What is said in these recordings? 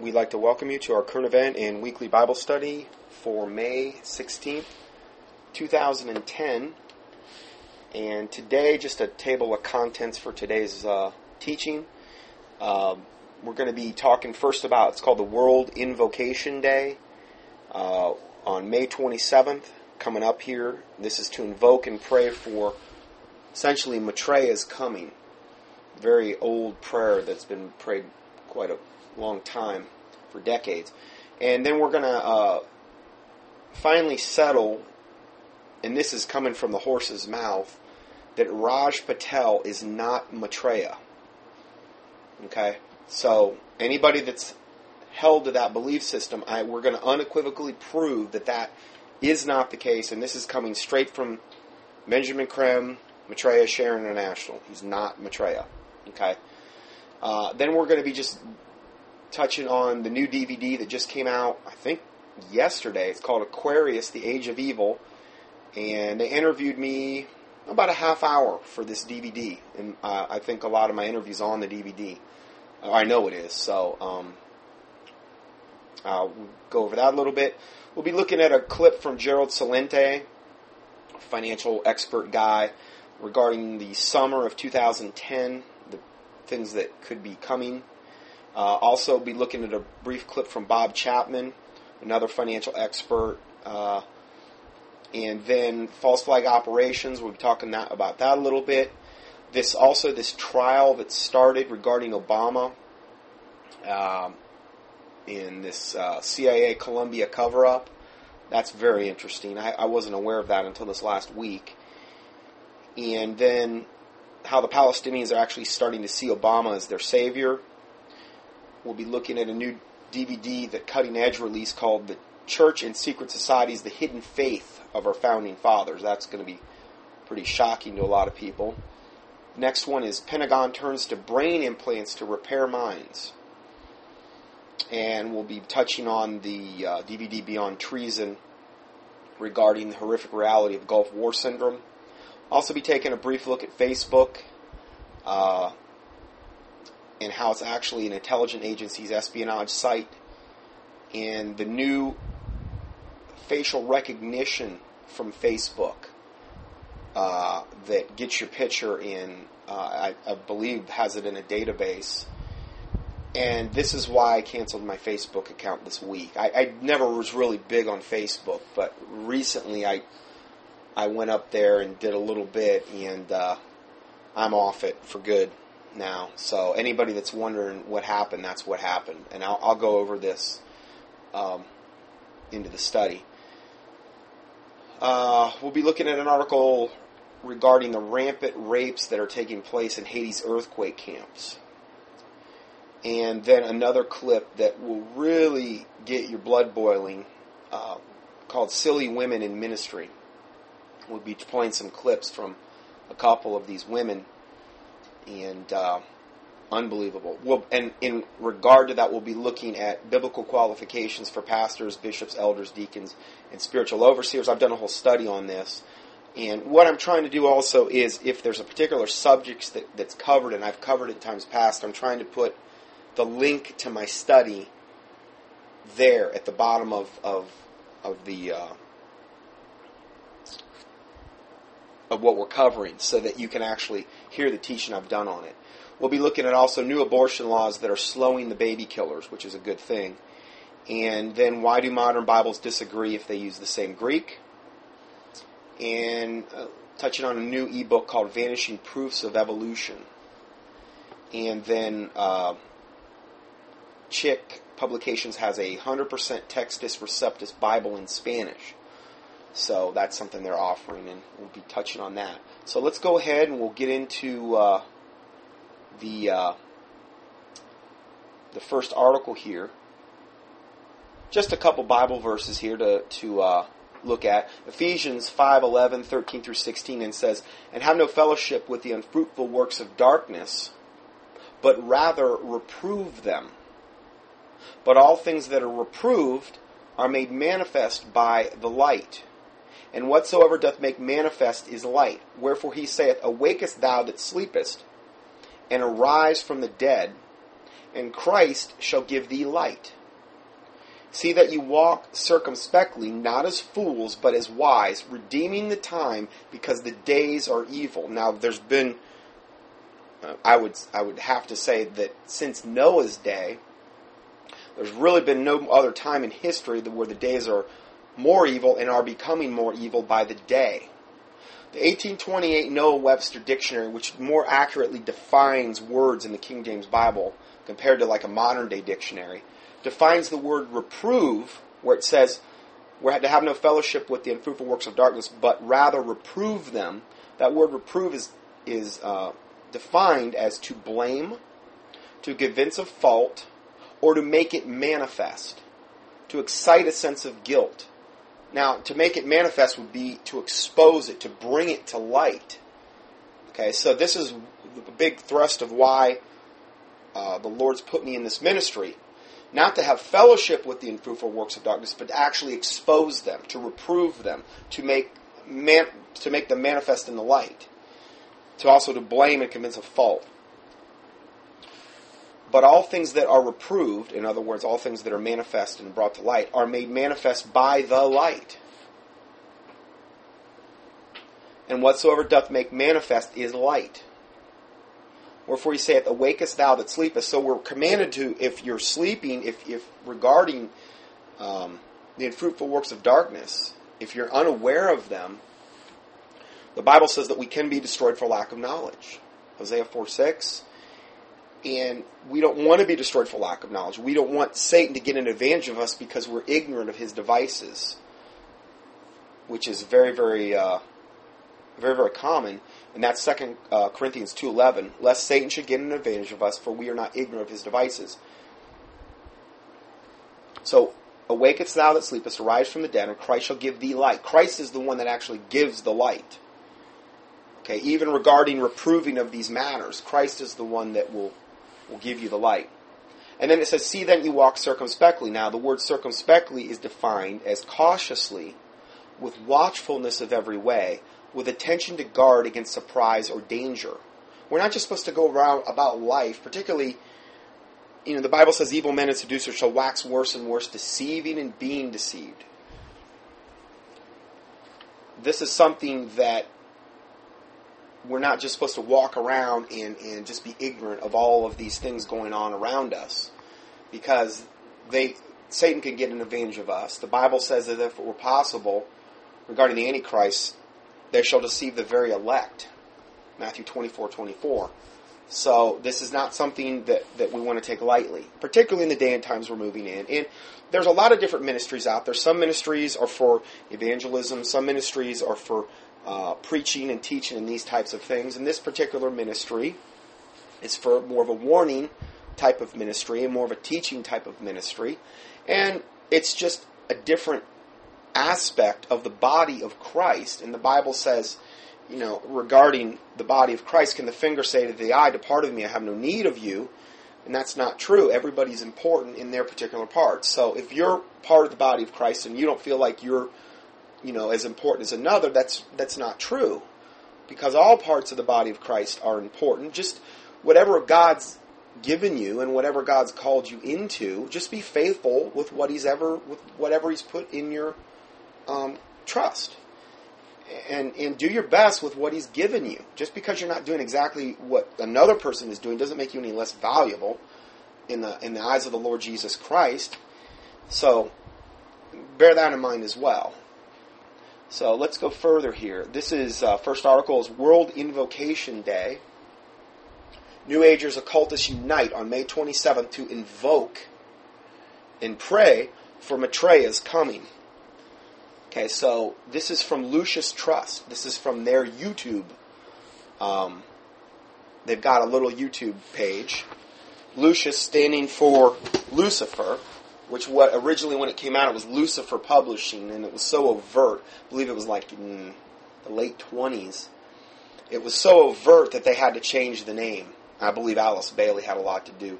we'd like to welcome you to our current event and weekly Bible study for May 16th, 2010. And today, just a table of contents for today's uh, teaching. Um, we're going to be talking first about it's called the World Invocation Day uh, on May 27th, coming up here. This is to invoke and pray for essentially Maitreya's coming. Very old prayer that's been prayed quite a long time, for decades. And then we're going to uh, finally settle, and this is coming from the horse's mouth, that Raj Patel is not Maitreya. Okay? So, anybody that's held to that belief system, I, we're going to unequivocally prove that that is not the case, and this is coming straight from Benjamin Creme, Maitreya Share International. He's not Maitreya. Okay? Uh, then we're going to be just touching on the new DVD that just came out, I think yesterday. It's called Aquarius: The Age of Evil, and they interviewed me about a half hour for this DVD, and uh, I think a lot of my interviews on the DVD. Uh, I know it is, so um, I'll go over that a little bit. We'll be looking at a clip from Gerald Celente, financial expert guy, regarding the summer of 2010, the things that could be coming uh, also, be looking at a brief clip from Bob Chapman, another financial expert. Uh, and then false flag operations, we'll be talking that, about that a little bit. This also this trial that started regarding Obama um, in this uh, CIA Columbia cover up. That's very interesting. I, I wasn't aware of that until this last week. And then how the Palestinians are actually starting to see Obama as their savior we'll be looking at a new DVD that Cutting Edge released called The Church and Secret Societies The Hidden Faith of Our Founding Fathers. That's going to be pretty shocking to a lot of people. Next one is Pentagon turns to brain implants to repair minds. And we'll be touching on the uh, DVD Beyond Treason regarding the horrific reality of Gulf War syndrome. Also, be taking a brief look at Facebook. Uh, and how it's actually an intelligence agency's espionage site, and the new facial recognition from Facebook uh, that gets your picture in, uh, I, I, believe, has it in a database. And this is why I canceled my Facebook account this week. I, I never was really big on Facebook, but recently I I went up there and did a little bit, and uh, I'm off it for good now. So anybody that's wondering what happened, that's what happened, and I'll, I'll go over this um, into the study. Uh, we'll be looking at an article regarding the rampant rapes that are taking place in Haiti's earthquake camps. And then another clip that will really get your blood boiling uh, called Silly Women in Ministry. We'll be playing some clips from a couple of these women and uh, unbelievable. Well, and in regard to that, we'll be looking at biblical qualifications for pastors, bishops, elders, deacons, and spiritual overseers. I've done a whole study on this. And what I'm trying to do also is if there's a particular subject that, that's covered, and I've covered it times past, I'm trying to put the link to my study there at the bottom of, of, of the uh, of what we're covering so that you can actually hear the teaching I've done on it. We'll be looking at also new abortion laws that are slowing the baby killers, which is a good thing. And then why do modern Bibles disagree if they use the same Greek? And uh, touching on a new ebook called Vanishing Proofs of Evolution. And then uh, Chick Publications has a 100% Textus Receptus Bible in Spanish. So that's something they're offering, and we'll be touching on that. So let's go ahead and we'll get into uh, the uh, the first article here. Just a couple Bible verses here to to uh, look at. Ephesians 5, 11, 13 through 16, and says, And have no fellowship with the unfruitful works of darkness, but rather reprove them. But all things that are reproved are made manifest by the light and whatsoever doth make manifest is light. Wherefore he saith, Awakest thou that sleepest, and arise from the dead, and Christ shall give thee light. See that you walk circumspectly, not as fools, but as wise, redeeming the time, because the days are evil. Now, there's been, uh, I would, I would have to say that since Noah's day, there's really been no other time in history where the days are more evil and are becoming more evil by the day. The 1828 Noah Webster Dictionary, which more accurately defines words in the King James Bible compared to like a modern day dictionary, defines the word reprove, where it says, we're to have no fellowship with the unfruitful works of darkness, but rather reprove them. That word reprove is, is uh, defined as to blame, to convince of fault, or to make it manifest, to excite a sense of guilt, now, to make it manifest would be to expose it, to bring it to light. Okay, so this is the big thrust of why uh, the Lord's put me in this ministry. Not to have fellowship with the unfruitful works of darkness, but to actually expose them, to reprove them, to make man, to make them manifest in the light, to also to blame and convince of fault. But all things that are reproved, in other words, all things that are manifest and brought to light, are made manifest by the light. And whatsoever doth make manifest is light. Wherefore he saith, Awakest thou that sleepest. So we're commanded to, if you're sleeping, if, if regarding um, the unfruitful works of darkness, if you're unaware of them, the Bible says that we can be destroyed for lack of knowledge. Hosea 4 6. And we don't want to be destroyed for lack of knowledge. We don't want Satan to get an advantage of us because we're ignorant of his devices, which is very, very, uh, very, very common. And that's Second uh, Corinthians two eleven. Lest Satan should get an advantage of us, for we are not ignorant of his devices. So, awakest thou that sleepest, arise from the dead, and Christ shall give thee light. Christ is the one that actually gives the light. Okay, even regarding reproving of these matters, Christ is the one that will will give you the light. And then it says, See then you walk circumspectly. Now, the word circumspectly is defined as cautiously, with watchfulness of every way, with attention to guard against surprise or danger. We're not just supposed to go around about life, particularly, you know, the Bible says evil men and seducers shall wax worse and worse, deceiving and being deceived. This is something that we're not just supposed to walk around and, and just be ignorant of all of these things going on around us because they Satan can get an advantage of us. The Bible says that if it were possible regarding the Antichrist, they shall deceive the very elect. Matthew 24, 24. So this is not something that, that we want to take lightly, particularly in the day and times we're moving in. And there's a lot of different ministries out there. Some ministries are for evangelism. Some ministries are for uh, preaching and teaching and these types of things. And this particular ministry is for more of a warning type of ministry and more of a teaching type of ministry. And it's just a different aspect of the body of Christ. And the Bible says, you know, regarding the body of Christ, can the finger say to the eye, Depart of me, I have no need of you? And that's not true. Everybody's important in their particular part. So if you're part of the body of Christ and you don't feel like you're you know, as important as another, that's that's not true. Because all parts of the body of Christ are important. Just whatever God's given you and whatever God's called you into, just be faithful with what He's ever with whatever He's put in your um, trust. And and do your best with what He's given you. Just because you're not doing exactly what another person is doing doesn't make you any less valuable in the in the eyes of the Lord Jesus Christ. So bear that in mind as well. So let's go further here. This is uh, first article is World Invocation Day. New Agers occultists unite on May 27th to invoke and pray for Maitreya's coming. Okay, so this is from Lucis Trust. This is from their YouTube. Um, they've got a little YouTube page. Lucis standing for Lucifer which what originally when it came out it was Lucifer Publishing, and it was so overt. I believe it was like in the late twenties. It was so overt that they had to change the name. I believe Alice Bailey had a lot to do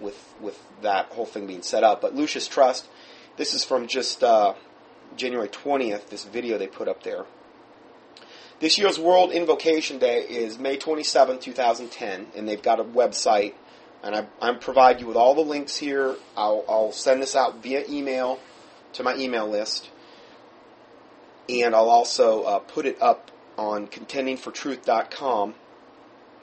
with with that whole thing being set up. But Lucis Trust, this is from just uh, January twentieth. This video they put up there. This year's World Invocation Day is May 27, 2010, and they've got a website and I, I provide you with all the links here. I'll, I'll send this out via email to my email list, and I'll also uh, put it up on contendingfortruth.com.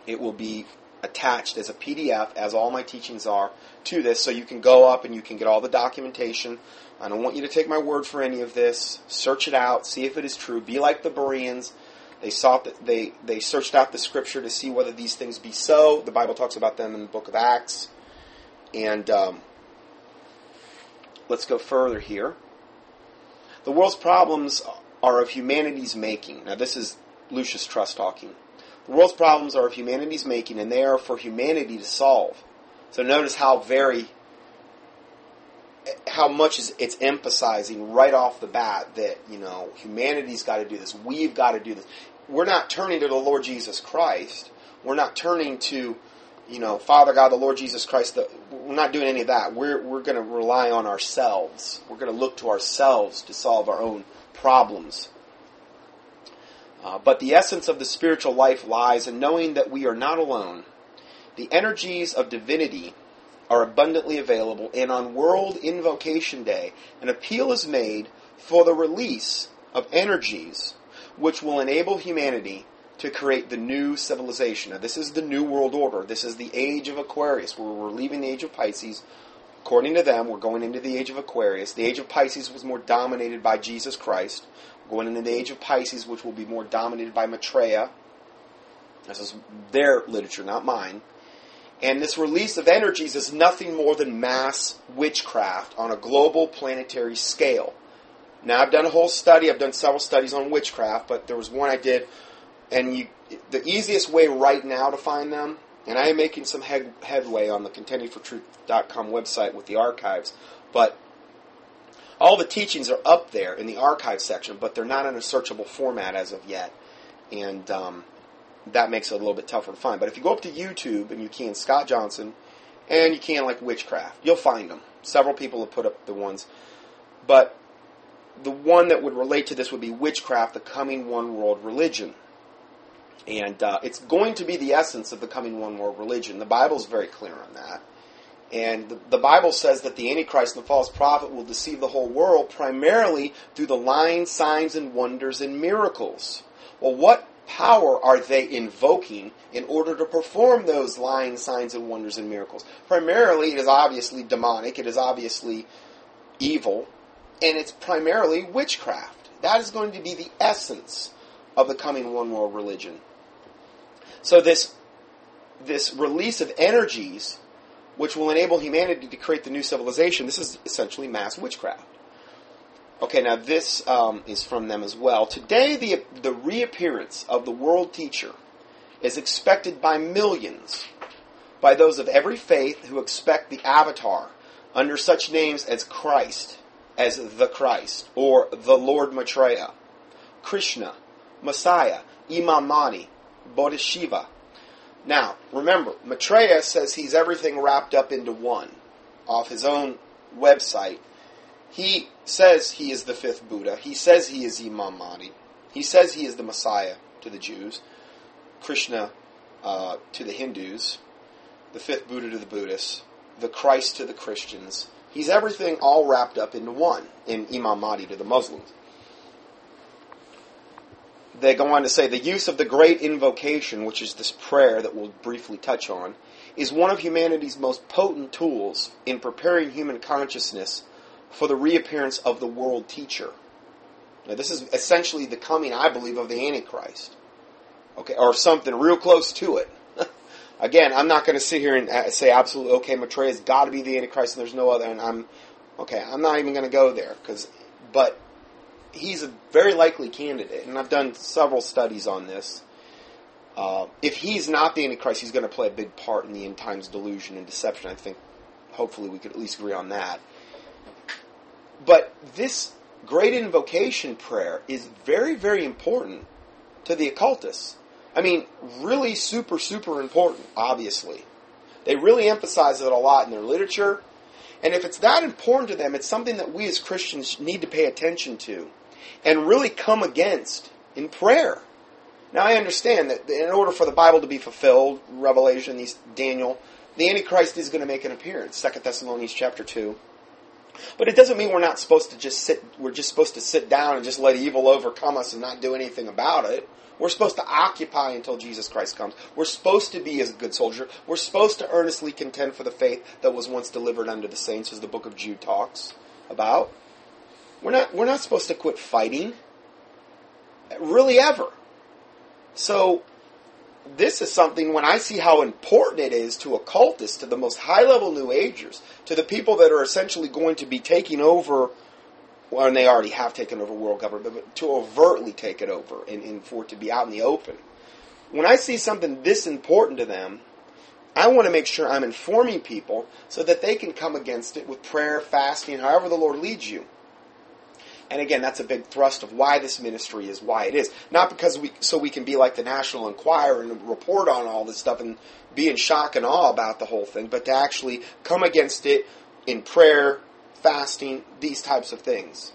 It will be attached as a PDF, as all my teachings are, to this, so you can go up and you can get all the documentation. I don't want you to take my word for any of this. Search it out, see if it is true. Be like the Bereans. They sought that they they searched out the scripture to see whether these things be so. The Bible talks about them in the book of Acts. And um, let's go further here. The world's problems are of humanity's making. Now, this is Lucis Trust talking. The world's problems are of humanity's making, and they are for humanity to solve. So notice how very, how much is it's emphasizing right off the bat that you know humanity's got to do this. We've got to do this. We're not turning to the Lord Jesus Christ. We're not turning to, you know, Father God, the Lord Jesus Christ. The, we're not doing any of that. We're we're going to rely on ourselves. We're going to look to ourselves to solve our own problems. Uh, but the essence of the spiritual life lies in knowing that we are not alone. The energies of divinity are abundantly available, and on World Invocation Day, an appeal is made for the release of energies which will enable humanity to create the new civilization. Now, this is the New World Order. This is the age of Aquarius, where we're leaving the age of Pisces. According to them, we're going into the age of Aquarius. The age of Pisces was more dominated by Jesus Christ going into the age of Pisces, which will be more dominated by Maitreya. This is their literature, not mine. And this release of energies is nothing more than mass witchcraft on a global planetary scale. Now, I've done a whole study, I've done several studies on witchcraft, but there was one I did, and you, the easiest way right now to find them, and I am making some head, headway on the contendingfortruth.com website with the archives, but all the teachings are up there in the archive section, but they're not in a searchable format as of yet, and um, that makes it a little bit tougher to find. But if you go up to YouTube and you can Scott Johnson, and you can like witchcraft, you'll find them. Several people have put up the ones, but the one that would relate to this would be witchcraft, the coming one world religion. And uh, it's going to be the essence of the coming one world religion. The Bible's very clear on that. And the, the, Bible says that the Antichrist and the false prophet will deceive the whole world primarily through the lying signs and wonders and miracles. Well, what power are they invoking in order to perform those lying signs and wonders and miracles? Primarily, it is obviously demonic, it is obviously evil, and it's primarily witchcraft. That is going to be the essence of the coming one world religion. So this this release of energies which will enable humanity to create the new civilization. This is essentially mass witchcraft. Okay, now this um, is from them as well. Today, the, the reappearance of the world teacher is expected by millions, by those of every faith who expect the avatar under such names as Christ, as the Christ, or the Lord Maitreya, Krishna, Messiah, Imam Mahdi, Bodhisattva, now, remember, Maitreya says he's everything wrapped up into one off his own website. He says he is the fifth Buddha. He says he is Imam Mahdi. He says he is the Messiah to the Jews, Krishna uh, to the Hindus, the fifth Buddha to the Buddhists, the Christ to the Christians. He's everything all wrapped up into one, in Imam Mahdi to the Muslims they go on to say the use of the great invocation, which is this prayer that we'll briefly touch on, is one of humanity's most potent tools in preparing human consciousness for the reappearance of the world teacher. Now, this is essentially the coming, I believe, of the Antichrist. Okay, or something real close to it. Again, I'm not going to sit here and uh, say absolutely, okay, Maitreya's got to be the Antichrist and there's no other, and I'm, okay, I'm not even going to go there, because, but he's a very likely candidate, and I've done several studies on this. Uh, if he's not the Antichrist, he's going to play a big part in the end times delusion and deception. I think, hopefully, we could at least agree on that. But this great invocation prayer is very, very important to the occultists. I mean, really super, super important, obviously. They really emphasize it a lot in their literature. And if it's that important to them, it's something that we as Christians need to pay attention to and really come against in prayer. Now I understand that in order for the Bible to be fulfilled, Revelation, these Daniel, the Antichrist is going to make an appearance. Second Thessalonians chapter two. But it doesn't mean we're not supposed to just sit. We're just supposed to sit down and just let evil overcome us and not do anything about it. We're supposed to occupy until Jesus Christ comes. We're supposed to be as a good soldier. We're supposed to earnestly contend for the faith that was once delivered unto the saints, as the book of Jude talks about. We're not. We're not supposed to quit fighting. Really, ever. So this is something when I see how important it is to occultists, to the most high level New Agers, to the people that are essentially going to be taking over, and they already have taken over world government, but to overtly take it over and, and for it to be out in the open. When I see something this important to them, I want to make sure I'm informing people so that they can come against it with prayer, fasting, however the Lord leads you. And again, that's a big thrust of why this ministry is why it is. Not because we so we can be like the National Enquirer and report on all this stuff and be in shock and awe about the whole thing, but to actually come against it in prayer, fasting, these types of things.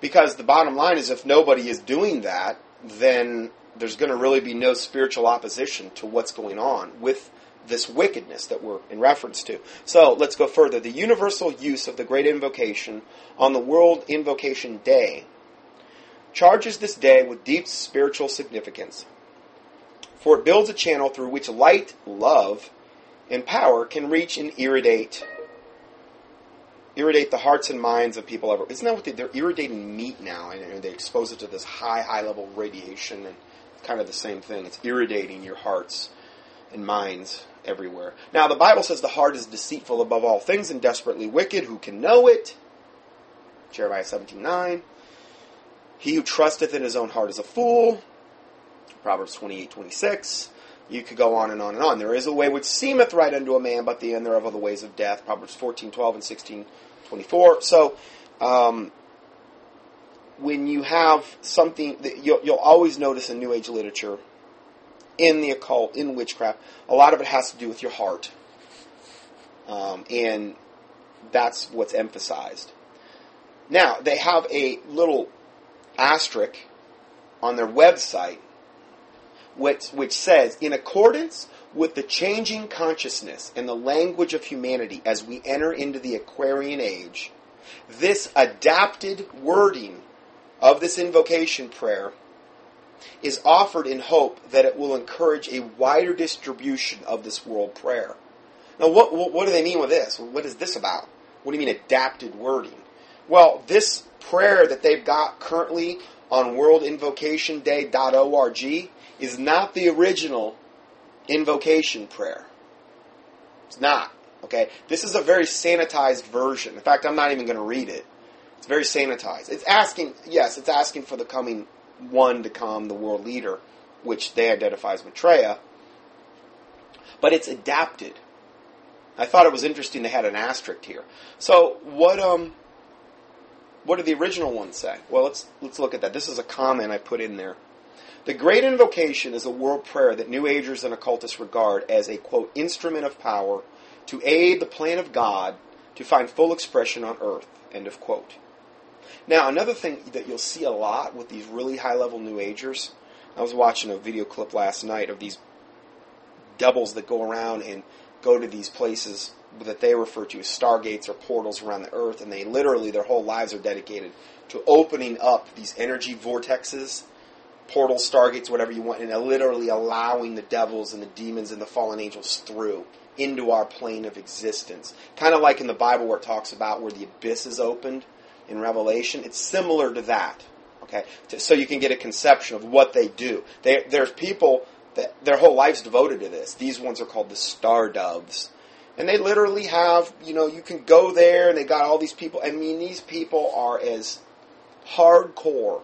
Because the bottom line is if nobody is doing that, then there's going to really be no spiritual opposition to what's going on with this wickedness that we're in reference to. So let's go further. The universal use of the great invocation on the World Invocation Day charges this day with deep spiritual significance, for it builds a channel through which light, love, and power can reach and irradiate irradiate the hearts and minds of people ever. Isn't that what they, they're irradiating meat now, and they expose it to this high, high level radiation, and it's kind of the same thing. It's irradiating your hearts and minds everywhere. Now, the Bible says the heart is deceitful above all things and desperately wicked. Who can know it? Jeremiah 17 9. He who trusteth in his own heart is a fool. Proverbs 28 26. You could go on and on and on. There is a way which seemeth right unto a man, but the end thereof are the ways of death. Proverbs 14 12 and 16 24. So, um, when you have something, that you'll, you'll always notice in New Age literature in the occult, in witchcraft. A lot of it has to do with your heart. Um, and that's what's emphasized. Now, they have a little asterisk on their website which, which says, in accordance with the changing consciousness and the language of humanity as we enter into the Aquarian age, this adapted wording of this invocation prayer is offered in hope that it will encourage a wider distribution of this world prayer. Now, what, what, do they mean with this? What is this about? What do you mean adapted wording? Well, this prayer that they've got currently on worldinvocationday.org is not the original invocation prayer. It's not. Okay? This is a very sanitized version. In fact, I'm not even going to read it. It's very sanitized. It's asking, yes, it's asking for the coming one to come the world leader, which they identify as Maitreya. But it's adapted. I thought it was interesting they had an asterisk here. So what um what did the original one say? Well, let's let's look at that. This is a comment I put in there. The Great Invocation is a world prayer that New Agers and occultists regard as a quote instrument of power to aid the plan of God to find full expression on earth. End of quote. Now, another thing that you'll see a lot with these really high level New Agers, I was watching a video clip last night of these doubles that go around and go to these places that they refer to as stargates or portals around the earth, and they literally, their whole lives are dedicated to opening up these energy vortexes, portals, stargates, whatever you want, and literally allowing the devils and the demons and the fallen angels through into our plane of existence. Kind of like in the Bible where it talks about where the abyss is opened in Revelation. It's similar to that. Okay, so you can get a conception of what they do. They, there's people that their whole life's devoted to this. These ones are called the star doves, and they literally have you know you can go there and they got all these people. I mean, these people are as hardcore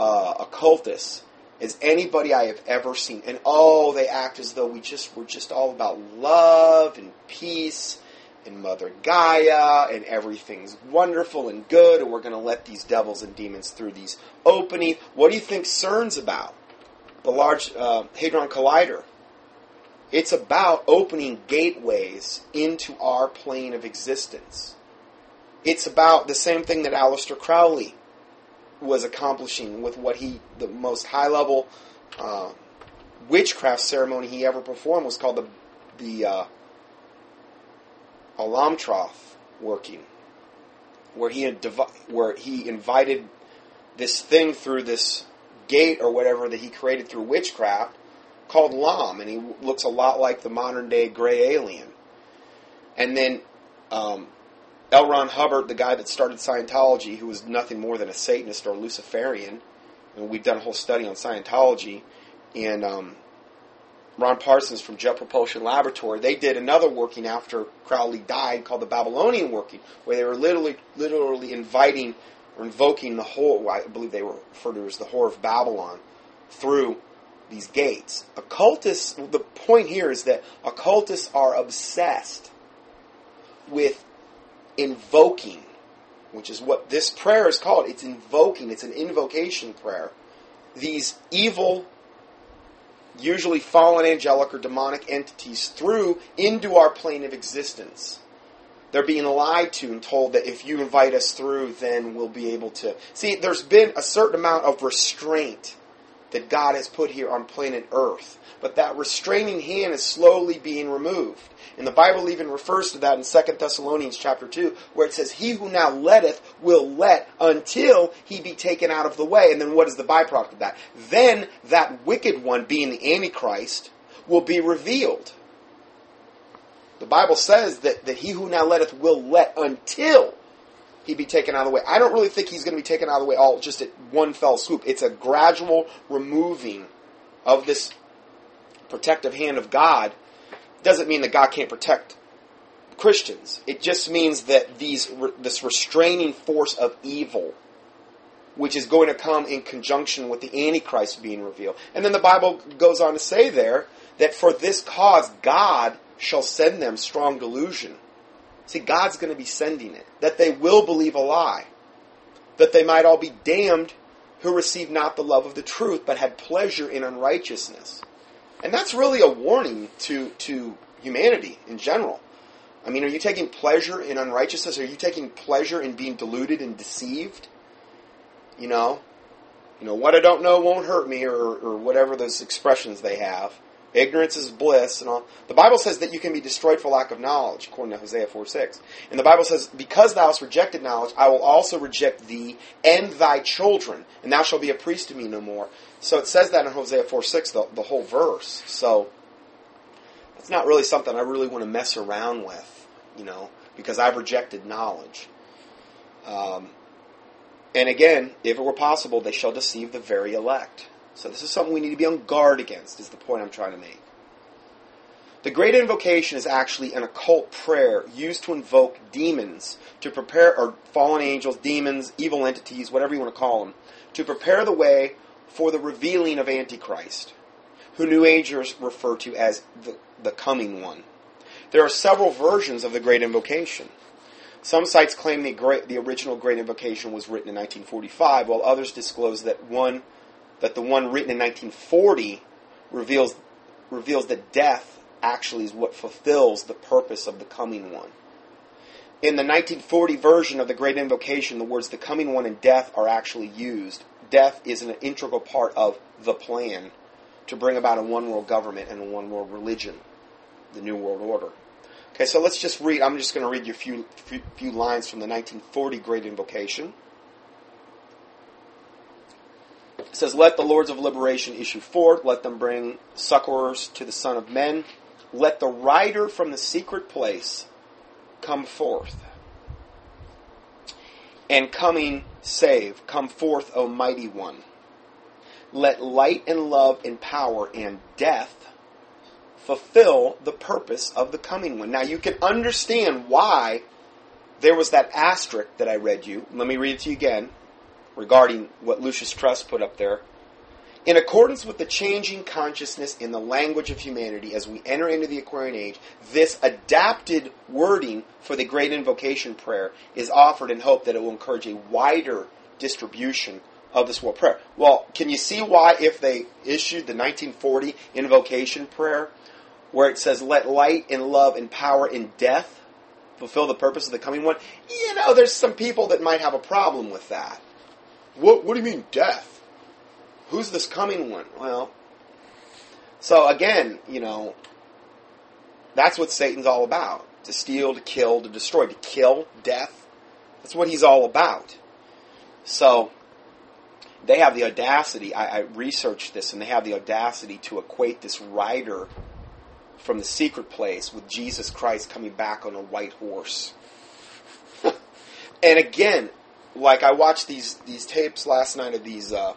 uh, occultists as anybody I have ever seen. And oh, they act as though we just we're just all about love and peace and Mother Gaia, and everything's wonderful and good, and we're going to let these devils and demons through these openings. What do you think CERN's about? The Large uh, Hadron Collider. It's about opening gateways into our plane of existence. It's about the same thing that Aleister Crowley was accomplishing with what he, the most high level uh, witchcraft ceremony he ever performed was called the the uh, Amalantrah working, where he had devi- where he invited this thing through this gate or whatever that he created through witchcraft called Lam, and he looks a lot like the modern day gray alien. And then um, L. Ron Hubbard, the guy that started Scientology, who was nothing more than a Satanist or Luciferian, and we've done a whole study on Scientology, and um, Ron Parsons from Jet Propulsion Laboratory, they did another working after Crowley died called the Babylonian working, where they were literally, literally inviting or invoking the whole, I believe they were referred to as the whore of Babylon, through these gates. Occultists, the point here is that occultists are obsessed with invoking, which is what this prayer is called. It's invoking, it's an invocation prayer. These evil, usually fallen angelic or demonic entities through into our plane of existence. They're being lied to and told that if you invite us through, then we'll be able to. See, there's been a certain amount of restraint that God has put here on planet Earth. But that restraining hand is slowly being removed. And the Bible even refers to that in 2 Thessalonians chapter 2, where it says, He who now letteth will let until he be taken out of the way. And then what is the byproduct of that? Then that wicked one, being the Antichrist, will be revealed. The Bible says that, that he who now letteth will let until he be taken out of the way. I don't really think he's going to be taken out of the way all just at one fell swoop. It's a gradual removing of this protective hand of God doesn't mean that God can't protect Christians. It just means that these this restraining force of evil, which is going to come in conjunction with the Antichrist being revealed. And then the Bible goes on to say there that for this cause God shall send them strong delusion. See, God's going to be sending it. That they will believe a lie. That they might all be damned who received not the love of the truth, but had pleasure in unrighteousness. And that's really a warning to, to humanity in general. I mean, are you taking pleasure in unrighteousness? Are you taking pleasure in being deluded and deceived? You know? You know, what I don't know won't hurt me, or, or whatever those expressions they have. Ignorance is bliss and all. The Bible says that you can be destroyed for lack of knowledge, according to Hosea 4 6. And the Bible says, Because thou hast rejected knowledge, I will also reject thee and thy children, and thou shalt be a priest to me no more. So it says that in Hosea 4 6, the, the whole verse. So it's not really something I really want to mess around with, you know, because I've rejected knowledge. Um, and again, if it were possible, they shall deceive the very elect. So this is something we need to be on guard against, is the point I'm trying to make. The Great Invocation is actually an occult prayer used to invoke demons to prepare, or fallen angels, demons, evil entities, whatever you want to call them, to prepare the way for the revealing of Antichrist, who New Agers refer to as the, the coming one. There are several versions of the Great Invocation. Some sites claim the, great, the original Great Invocation was written in 1945, while others disclose that one that the one written in 1940 reveals reveals that death actually is what fulfills the purpose of the coming one. In the 1940 version of the Great Invocation, the words the coming one and death are actually used. Death is an integral part of the plan to bring about a one world government and a one world religion, the New World Order. Okay, so let's just read. I'm just going to read you a few, few, few lines from the 1940 Great Invocation. It says, Let the lords of liberation issue forth, let them bring succors to the Son of Men. Let the rider from the secret place come forth. And coming save, come forth, O mighty one. Let light and love and power and death fulfill the purpose of the coming one. Now you can understand why there was that asterisk that I read you. Let me read it to you again regarding what Lucis Trust put up there. In accordance with the changing consciousness in the language of humanity as we enter into the Aquarian Age, this adapted wording for the Great Invocation Prayer is offered in hope that it will encourage a wider distribution of this war prayer. Well, can you see why if they issued the 1940 Invocation Prayer, where it says, let light and love and power in death fulfill the purpose of the coming one, you know, there's some people that might have a problem with that. What, what do you mean death? Who's this coming one? Well, So again, you know, that's what Satan's all about. To steal, to kill, to destroy, to kill, death. That's what he's all about. So they have the audacity, I, I researched this, and they have the audacity to equate this rider from the secret place with Jesus Christ coming back on a white horse. and again, like I watched these these tapes last night of these uh,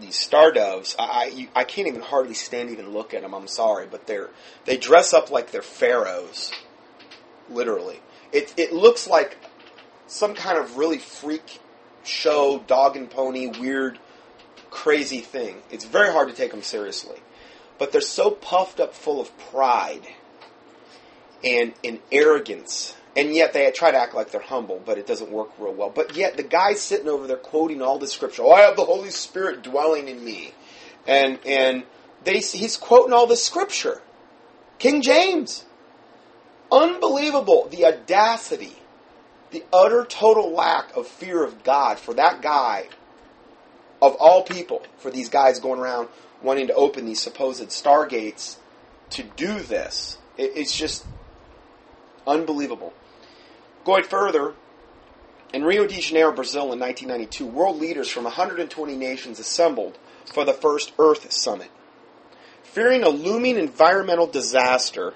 these star doves. I, I I can't even hardly stand even look at them. I'm sorry, but they're they dress up like they're pharaohs, literally. It it looks like some kind of really freak show, dog and pony, weird, crazy thing. It's very hard to take them seriously. But they're so puffed up full of pride and, and arrogance. And yet they try to act like they're humble, but it doesn't work real well. But yet the guy's sitting over there quoting all the scripture. Oh, I have the Holy Spirit dwelling in me. And, and they, he's quoting all the scripture. King James. Unbelievable. The audacity the utter total lack of fear of God for that guy, of all people, for these guys going around wanting to open these supposed stargates to do this. It, it's just unbelievable. Going further, in Rio de Janeiro, Brazil in 1992, world leaders from 120 nations assembled for the first Earth Summit. Fearing a looming environmental disaster,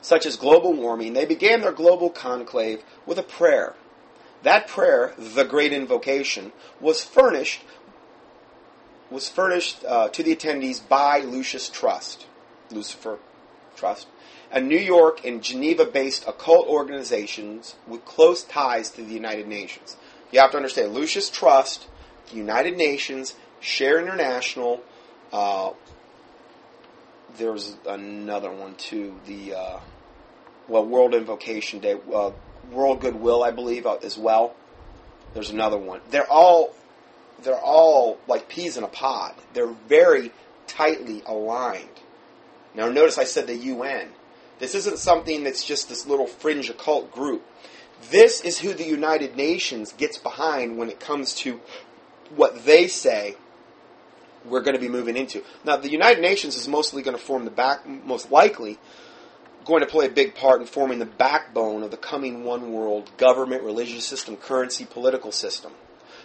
such as global warming, they began their global conclave with a prayer. That prayer, the Great Invocation, was furnished was furnished uh, to the attendees by Lucis Trust, Lucifer Trust, a New York and Geneva-based occult organizations with close ties to the United Nations. You have to understand, Lucis Trust, United Nations, Share International. Uh, there's another one too. The uh, well, World Invocation Day, uh, World Goodwill, I believe, uh, as well. There's another one. They're all they're all like peas in a pod. They're very tightly aligned. Now, notice I said the UN. This isn't something that's just this little fringe occult group. This is who the United Nations gets behind when it comes to what they say we're going to be moving into. Now, the United Nations is mostly going to form the back, most likely, going to play a big part in forming the backbone of the coming one world government, religious system, currency, political system.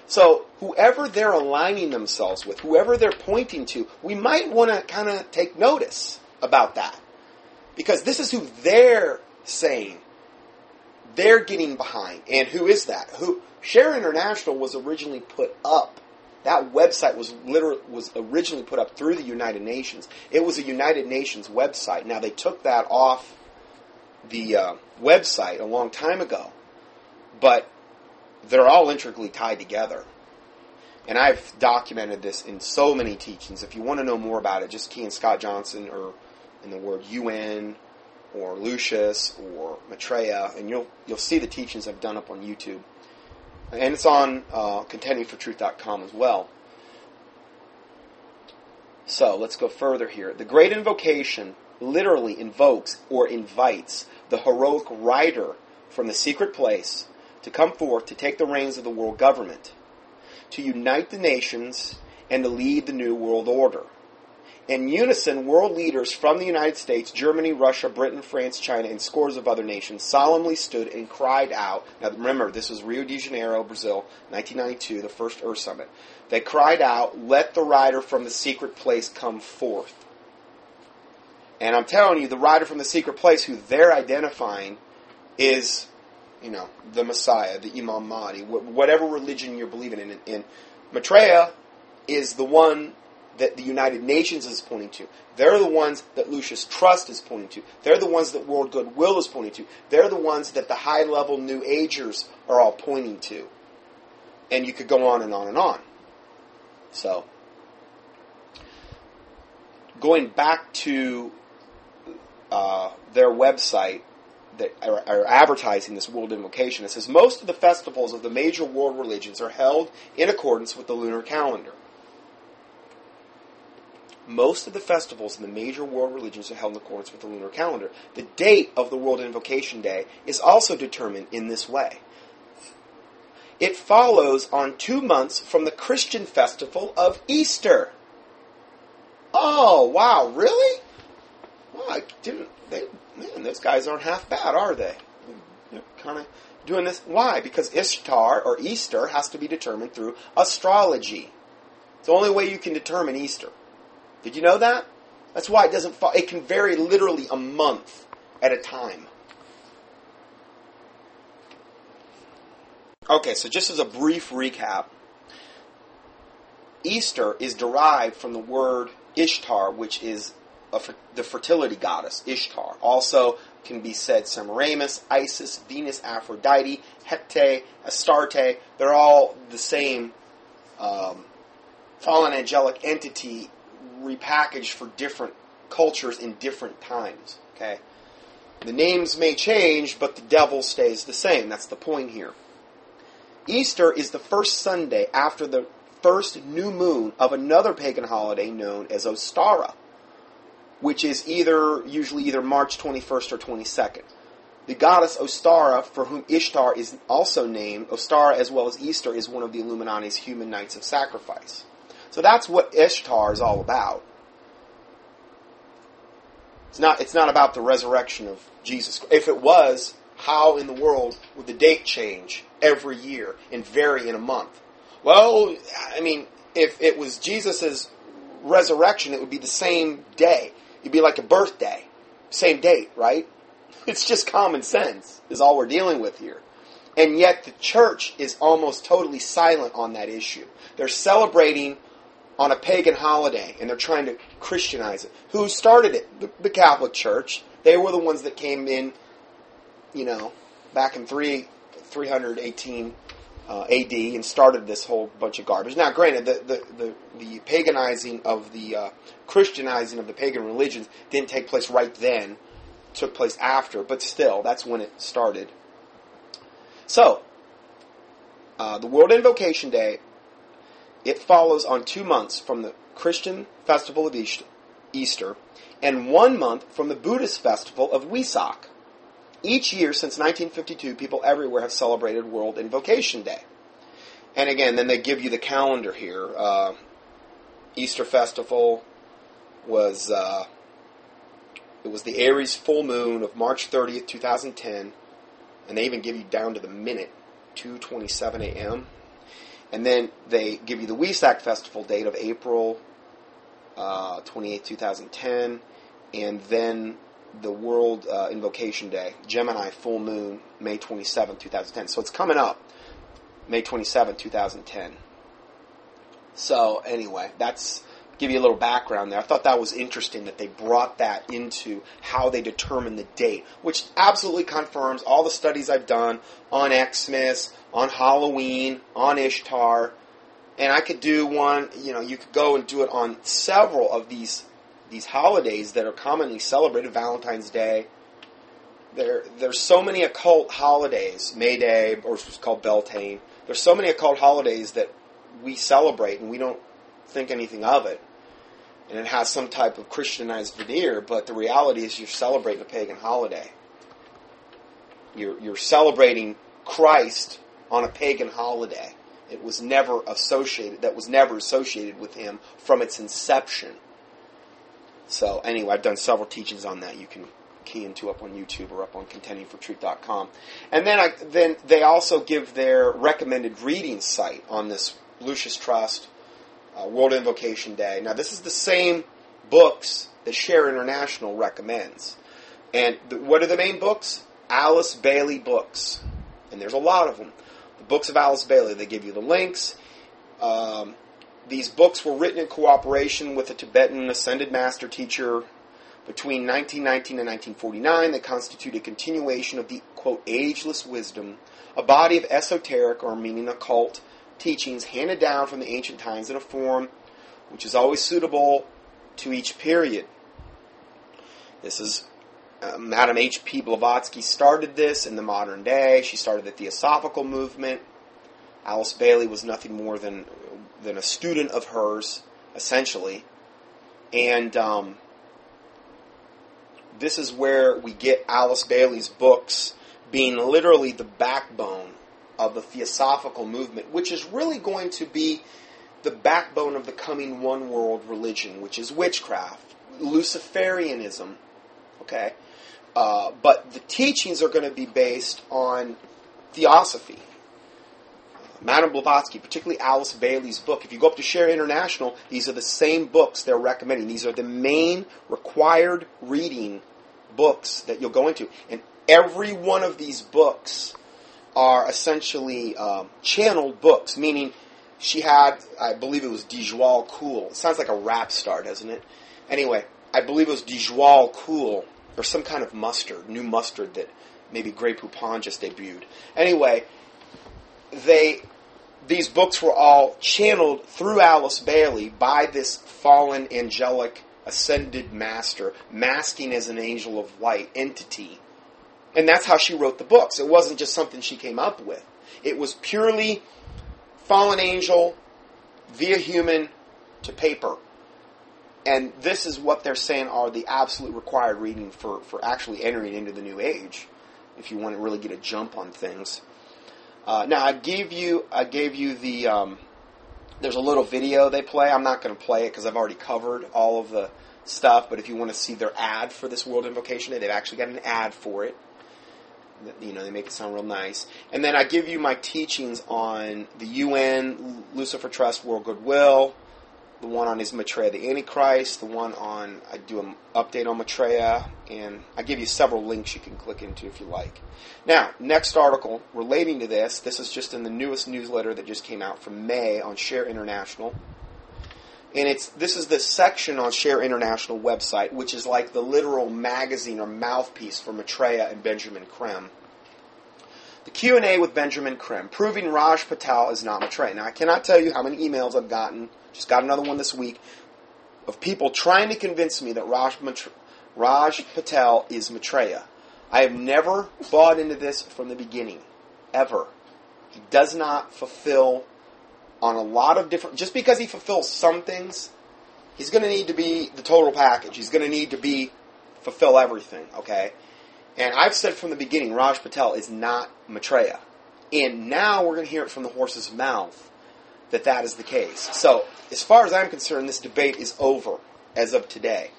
So, whoever they're aligning themselves with, whoever they're pointing to, we might want to kind of take notice about that. Because this is who they're saying they're getting behind. And who is that? Who Share International was originally put up that website was literally was originally put up through the United Nations. It was a United Nations website. Now they took that off the uh, website a long time ago, but they're all intricately tied together. And I've documented this in so many teachings. If you want to know more about it, just key in Scott Johnson or in the word UN or Lucis or Maitreya, and you'll you'll see the teachings I've done up on YouTube and it's on uh, contendingfortruth.com as well. So let's go further here. The Great Invocation literally invokes or invites the heroic rider from the secret place to come forth to take the reins of the world government, to unite the nations, and to lead the new world order. In unison, world leaders from the United States, Germany, Russia, Britain, France, China, and scores of other nations solemnly stood and cried out. Now remember, this was Rio de Janeiro, Brazil, 1992, the first Earth Summit. They cried out, Let the rider from the secret place come forth. And I'm telling you, the rider from the secret place, who they're identifying, is, you know, the Messiah, the Imam Mahdi, whatever religion you're believing in. And Maitreya is the one that the United Nations is pointing to. They're the ones that Lucis Trust is pointing to. They're the ones that World Goodwill is pointing to. They're the ones that the high level New Agers are all pointing to. And you could go on and on and on. So, going back to uh, their website that are, are advertising this world invocation, it says most of the festivals of the major world religions are held in accordance with the lunar calendar. Most of the festivals in the major world religions are held in accordance with the lunar calendar. The date of the World Invocation Day is also determined in this way. It follows on two months from the Christian festival of Easter. Oh, wow, really? Well, I didn't. They, man, those guys aren't half bad, are they? They're kind of doing this. Why? Because Ishtar or Easter has to be determined through astrology. It's the only way you can determine Easter. Did you know that? That's why it doesn't fall. It can vary literally a month at a time. Okay, so just as a brief recap, Easter is derived from the word Ishtar, which is the fertility goddess, Ishtar. Also can be said Semiramis, Isis, Venus, Aphrodite, Hecate, Astarte. They're all the same um, fallen angelic entity repackaged for different cultures in different times. Okay, the names may change, but the devil stays the same. That's the point here. Easter is the first Sunday after the first new moon of another pagan holiday known as Ostara, which is either usually either March 21st or 22nd. The goddess Ostara, for whom Ishtar is also named, Ostara as well as Easter is one of the Illuminati's human nights of sacrifice. So that's what Ishtar is all about. It's not, it's not about the resurrection of Jesus. If it was, how in the world would the date change every year and vary in a month? Well, I mean, if it was Jesus' resurrection, it would be the same day. It'd be like a birthday. Same date, right? It's just common sense, is all we're dealing with here. And yet the church is almost totally silent on that issue. They're celebrating on a pagan holiday and they're trying to Christianize it. Who started it? The, the Catholic Church. They were the ones that came in, you know, back in 3, 318 uh, AD and started this whole bunch of garbage. Now, granted, the the, the, the paganizing of the uh, Christianizing of the pagan religions didn't take place right then; took place after. But still, that's when it started. So, uh, the World Invocation Day it follows on two months from the Christian festival of Easter and one month from the Buddhist festival of Wesak. Each year since 1952, people everywhere have celebrated World Invocation Day. And again, then they give you the calendar here. Uh, Easter Festival was uh, it was the Aries full moon of March 30th, 2010, and they even give you down to the minute, 2:27 a.m. And then they give you the Wesak Festival date of April uh, 28, 2010, and then the World uh, Invocation Day, Gemini full moon, May 27, 2010. So it's coming up, May 27, 2010. So anyway, that's give you a little background there. I thought that was interesting that they brought that into how they determine the date, which absolutely confirms all the studies I've done on Xmas, on Halloween, on Ishtar. And I could do one, you know, you could go and do it on several of these these holidays that are commonly celebrated, Valentine's Day. There, there's so many occult holidays, May Day, or it's called Beltane. There's so many occult holidays that we celebrate and we don't think anything of it. And it has some type of Christianized veneer, but the reality is you're celebrating a pagan holiday. You're, you're celebrating Christ on a pagan holiday. It was never associated, that was never associated with him from its inception. So anyway, I've done several teachings on that. You can key into up on YouTube or up on contendingfortruth.com. And then I, then they also give their recommended reading site on this Lucis Trust uh, World Invocation Day. Now this is the same books that Share International recommends. And the, what are the main books? Alice Bailey books. And there's a lot of them. The books of Alice Bailey, they give you the links. Um, these books were written in cooperation with a Tibetan ascended master teacher between 1919 and 1949. They constitute a continuation of the, quote, ageless wisdom, a body of esoteric or meaning occult teachings handed down from the ancient times in a form which is always suitable to each period. This is uh, Madame H.P. Blavatsky started this in the modern day. She started the Theosophical movement. Alice Bailey was nothing more than than a student of hers, essentially. And um, this is where we get Alice Bailey's books being literally the backbone of the Theosophical movement, which is really going to be the backbone of the coming one world religion, which is witchcraft, Luciferianism. Okay? Uh, but the teachings are going to be based on theosophy. Madame Blavatsky, particularly Alice Bailey's book. If you go up to Share International, these are the same books they're recommending. These are the main required reading books that you'll go into. And every one of these books are essentially um, channeled books, meaning she had, I believe it was Djwhal Khul. It sounds like a rap star, doesn't it? Anyway, I believe it was Djwhal Khul, or some kind of mustard, new mustard that maybe Grey Poupon just debuted. Anyway, they these books were all channeled through Alice Bailey by this fallen angelic ascended master, masking as an angel of light entity. And that's how she wrote the books. It wasn't just something she came up with. It was purely fallen angel via human to paper. And this is what they're saying are the absolute required reading for, for actually entering into the new age, if you want to really get a jump on things. Uh, now I gave you I gave you the um, there's a little video they play. I'm not going to play it because I've already covered all of the stuff. But if you want to see their ad for this World Invocation Day, they've actually got an ad for it. You know, they make it sound real nice. And then I give you my teachings on the UN, Lucifer Trust, World Goodwill, the one on is Maitreya the Antichrist, the one on, I do an update on Maitreya, and I give you several links you can click into if you like. Now, next article relating to this, this is just in the newest newsletter that just came out from May on Share International. And it's this is the section on Share International website, which is like the literal magazine or mouthpiece for Maitreya and Benjamin Creme. The Q&A with Benjamin Creme, proving Raj Patel is not Maitreya. Now, I cannot tell you how many emails I've gotten just got another one this week of people trying to convince me that Raj, Raj Patel is Maitreya. I have never bought into this from the beginning, ever. He does not fulfill on a lot of different. Just because he fulfills some things, he's going to need to be the total package. He's going to need to be fulfill everything. Okay, and I've said from the beginning, Raj Patel is not Maitreya, and now we're going to hear it from the horse's mouth that that is the case. So, as far as I'm concerned, this debate is over as of today.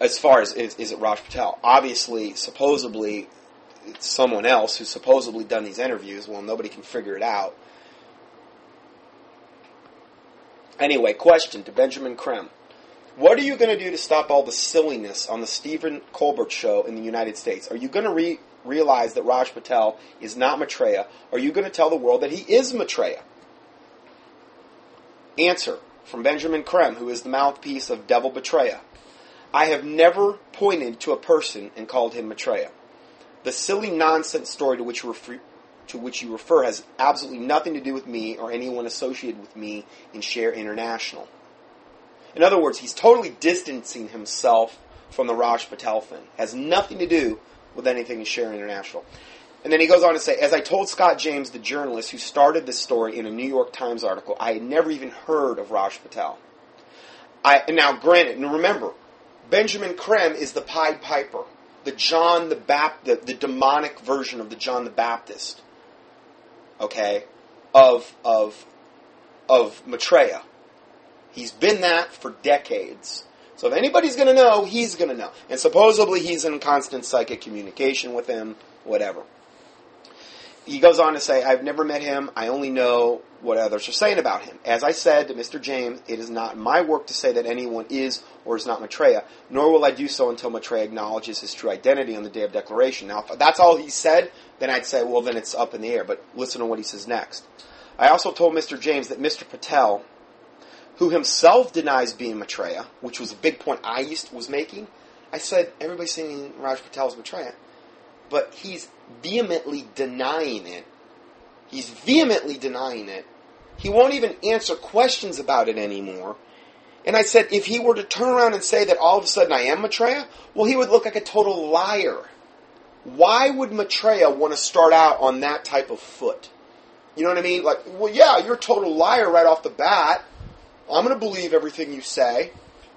As far as is, is it Raj Patel? Obviously, supposedly, someone else who's supposedly done these interviews. Well, nobody can figure it out. Anyway, question to Benjamin Creme. What are you going to do to stop all the silliness on the Stephen Colbert show in the United States? Are you going to re- realize that Raj Patel is not Maitreya? Are you going to tell the world that he is Maitreya? Answer from Benjamin Creme, who is the mouthpiece of Devil Betraya. I have never pointed to a person and called him Maitreya. The silly nonsense story to which you to which you refer has absolutely nothing to do with me or anyone associated with me in Share International. In other words, he's totally distancing himself from the Raj Patel thing. Has nothing to do with anything in Share International. And then he goes on to say, as I told Scott James, the journalist who started this story in a New York Times article, I had never even heard of Raj Patel. I, now, granted, and remember, Benjamin Creme is the Pied Piper, the John the Baptist, the, the demonic version of the John the Baptist. Okay, of of of Maitreya. He's been that for decades. So if anybody's going to know, he's going to know. And supposedly he's in constant psychic communication with him, whatever. He goes on to say, I've never met him. I only know what others are saying about him. As I said to Mr. James, it is not my work to say that anyone is or is not Maitreya, nor will I do so until Maitreya acknowledges his true identity on the day of declaration. Now, if that's all he said, then I'd say, well, then it's up in the air. But listen to what he says next. I also told Mr. James that Mr. Patel who himself denies being Maitreya, which was a big point I used was making. I said everybody's saying Raj Patel is Maitreya, but he's vehemently denying it. He's vehemently denying it. He won't even answer questions about it anymore. And I said, if he were to turn around and say that all of a sudden I am Maitreya, well, he would look like a total liar. Why would Maitreya want to start out on that type of foot? You know what I mean? Like, well, yeah, you're a total liar right off the bat. I'm going to believe everything you say.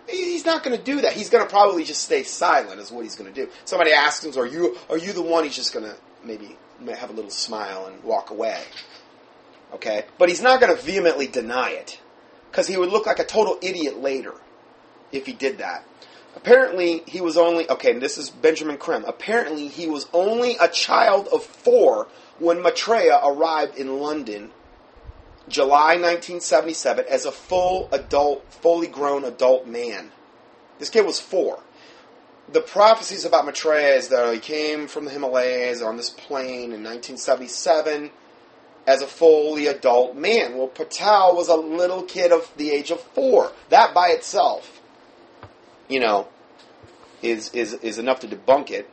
He's not going to do that. He's going to probably just stay silent. Is what he's going to do. Somebody asks him, "Are you are you the one?" He's just going to maybe have a little smile and walk away. Okay? But he's not going to vehemently deny it because he would look like a total idiot later if he did that. Apparently, he was only, okay, this is Benjamin Creme. Apparently, he was only a child of four when Maitreya arrived in London, July 1977, as a full adult, fully grown adult man. This kid was four. The prophecies about Maitreya is that he came from the Himalayas on this plane in 1977 as a fully adult man. Well, Patel was a little kid of the age of four. That by itself, you know, is is is enough to debunk it.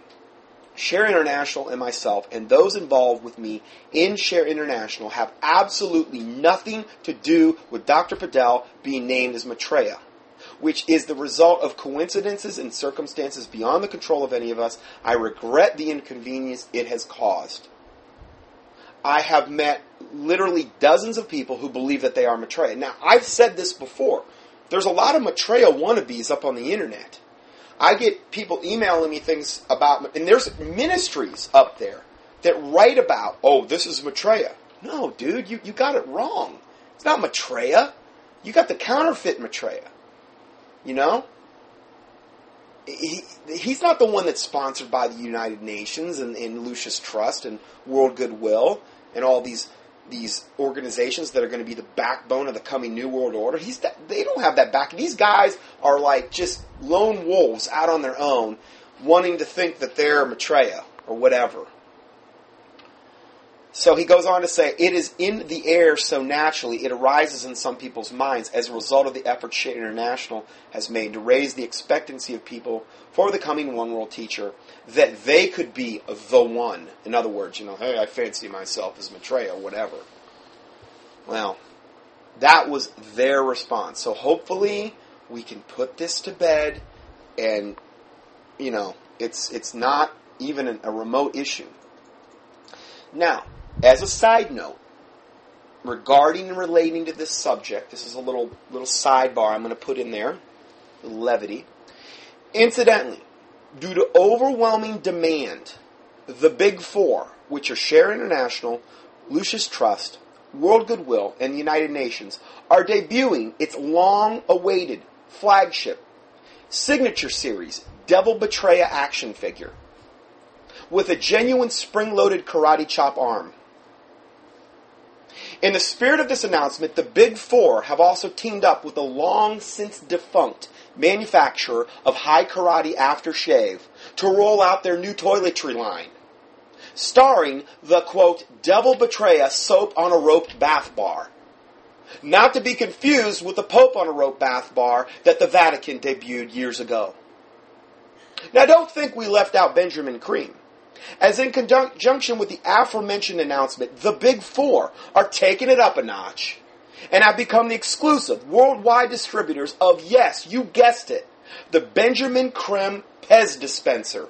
Share International and myself and those involved with me in Share International have absolutely nothing to do with Dr. Patel being named as Maitreya, which is the result of coincidences and circumstances beyond the control of any of us. I regret the inconvenience it has caused. I have met literally dozens of people who believe that they are Maitreya. Now, I've said this before. There's a lot of Maitreya wannabes up on the internet. I get people emailing me things about, and there's ministries up there that write about, oh, this is Maitreya. No, dude, you, you got it wrong. It's not Maitreya. You got the counterfeit Maitreya. You know? He, he's not the one that's sponsored by the United Nations and, and Lucis Trust and World Goodwill and all these these organizations that are going to be the backbone of the coming New World Order. He's that, they don't have that back. These guys are like just lone wolves out on their own, wanting to think that they're Maitreya or whatever. So he goes on to say, it is in the air so naturally, it arises in some people's minds as a result of the efforts Share International has made to raise the expectancy of people for the coming one world teacher that they could be the one. In other words, you know, hey, I fancy myself as Maitreya, whatever. Well, that was their response. So hopefully we can put this to bed and, you know, it's, it's not even a remote issue. Now, as a side note, regarding and relating to this subject, this is a little little sidebar I'm going to put in there, levity. Incidentally, due to overwhelming demand, the big four, which are Share International, Lucis Trust, World Goodwill, and the United Nations, are debuting its long-awaited flagship signature series, Devil Betraya action figure, with a genuine spring-loaded karate chop arm. In the spirit of this announcement, the Big Four have also teamed up with a long since defunct manufacturer of Hai Karate aftershave to roll out their new toiletry line, starring the quote, Devil Betrayer soap on a rope bath bar. Not to be confused with the Pope on a rope bath bar that the Vatican debuted years ago. Now don't think we left out Benjamin Creme as in conjunction with the aforementioned announcement, the Big Four are taking it up a notch and have become the exclusive worldwide distributors of, yes, you guessed it, the Benjamin Creme Pez dispenser.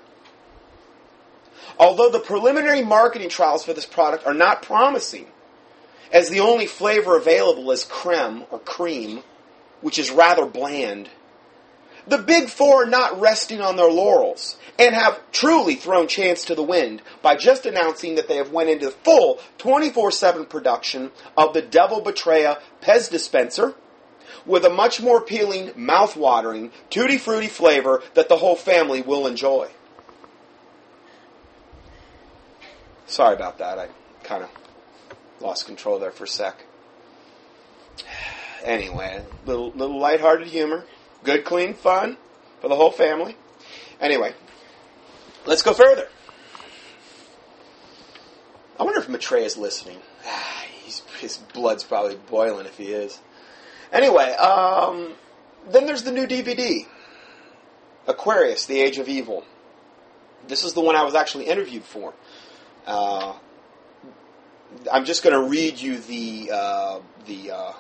Although the preliminary marketing trials for this product are not promising, as the only flavor available is creme or cream, which is rather bland. The big four are not resting on their laurels and have truly thrown chance to the wind by just announcing that they have went into full 24-7 production of the Devil Betraya Pez dispenser with a much more appealing, mouth-watering, tutti-frutti flavor that the whole family will enjoy. Sorry about that. I kind of lost control there for a sec. Anyway, little little lighthearted humor, good clean fun for the whole family. Anyway, Let's go further. I wonder if Maitreya is listening. his blood's probably boiling if he is. Anyway, um, then there's the new DVD, Aquarius: The Age of Evil. This is the one I was actually interviewed for. Uh, I'm just going to read you the uh, the uh,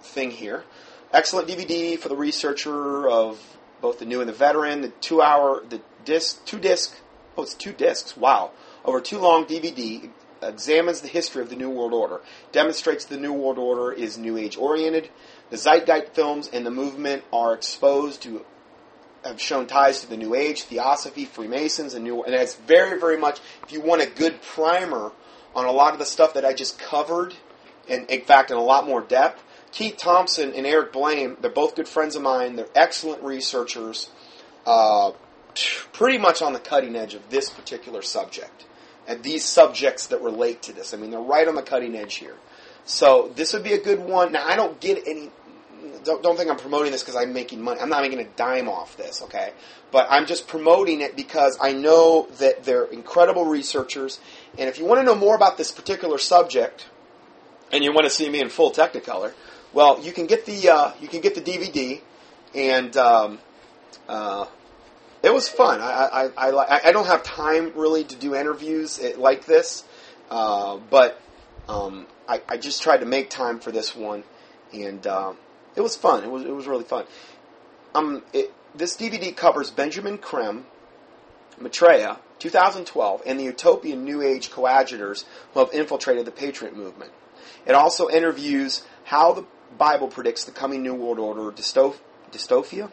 thing here. Excellent DVD for the researcher of both the new and the veteran. The two hour, the disc, two disc, oh, it's two discs. Wow, over two long DVD examines the history of the New World Order, demonstrates the New World Order is New Age oriented. The Zeitgeist films and the movement are exposed to have shown ties to the New Age, Theosophy, Freemasons, and New. And it's very, very much. If you want a good primer on a lot of the stuff that I just covered, and in fact, in a lot more depth. Keith Thompson and Eric Blame, they're both good friends of mine. They're excellent researchers, uh, pretty much on the cutting edge of this particular subject and these subjects that relate to this. I mean, they're right on the cutting edge here. So this would be a good one. Now, I don't get any. Don't, don't think I'm promoting this because I'm making money. I'm not making a dime off this, okay? But I'm just promoting it because I know that they're incredible researchers. And if you want to know more about this particular subject, and you want to see me in full Technicolor, well, you can get the uh, you can get the DVD, and um, uh, it was fun. I, I, I, I, don't have time really to do interviews like this, uh, but um, I, I just tried to make time for this one, and uh, it was fun. It was it was really fun. Um, it, this DVD covers Benjamin Creme, Maitreya, 2012, and the utopian New Age coadjutors who have infiltrated the Patriot movement. It also interviews how the Bible predicts the coming New World Order dystopia,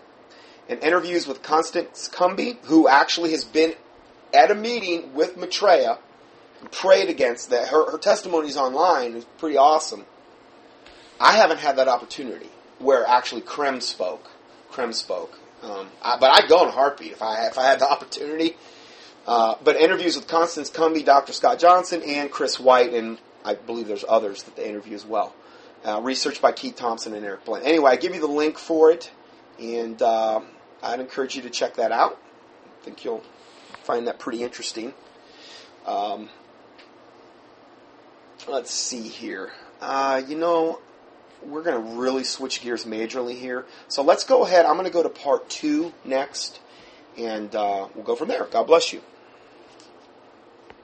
and interviews with Constance Cumby, who actually has been at a meeting with Maitreya and prayed against that. Her, her testimony is online. It's pretty awesome. I haven't had that opportunity where actually Creme spoke. Creme spoke. Um, I, but I'd go in a heartbeat if I, if I had the opportunity. Uh, but interviews with Constance Cumby, Dr. Scott Johnson, and Chris White, and I believe there's others that they interview as well. Uh, researched by Keith Thompson and Eric Blame. Anyway, I give you the link for it, and uh, I'd encourage you to check that out. I think you'll find that pretty interesting. Um, let's see here. Uh, you know, we're going to really switch gears majorly here. So let's go ahead. I'm going to go to part two next, and uh, we'll go from there. God bless you.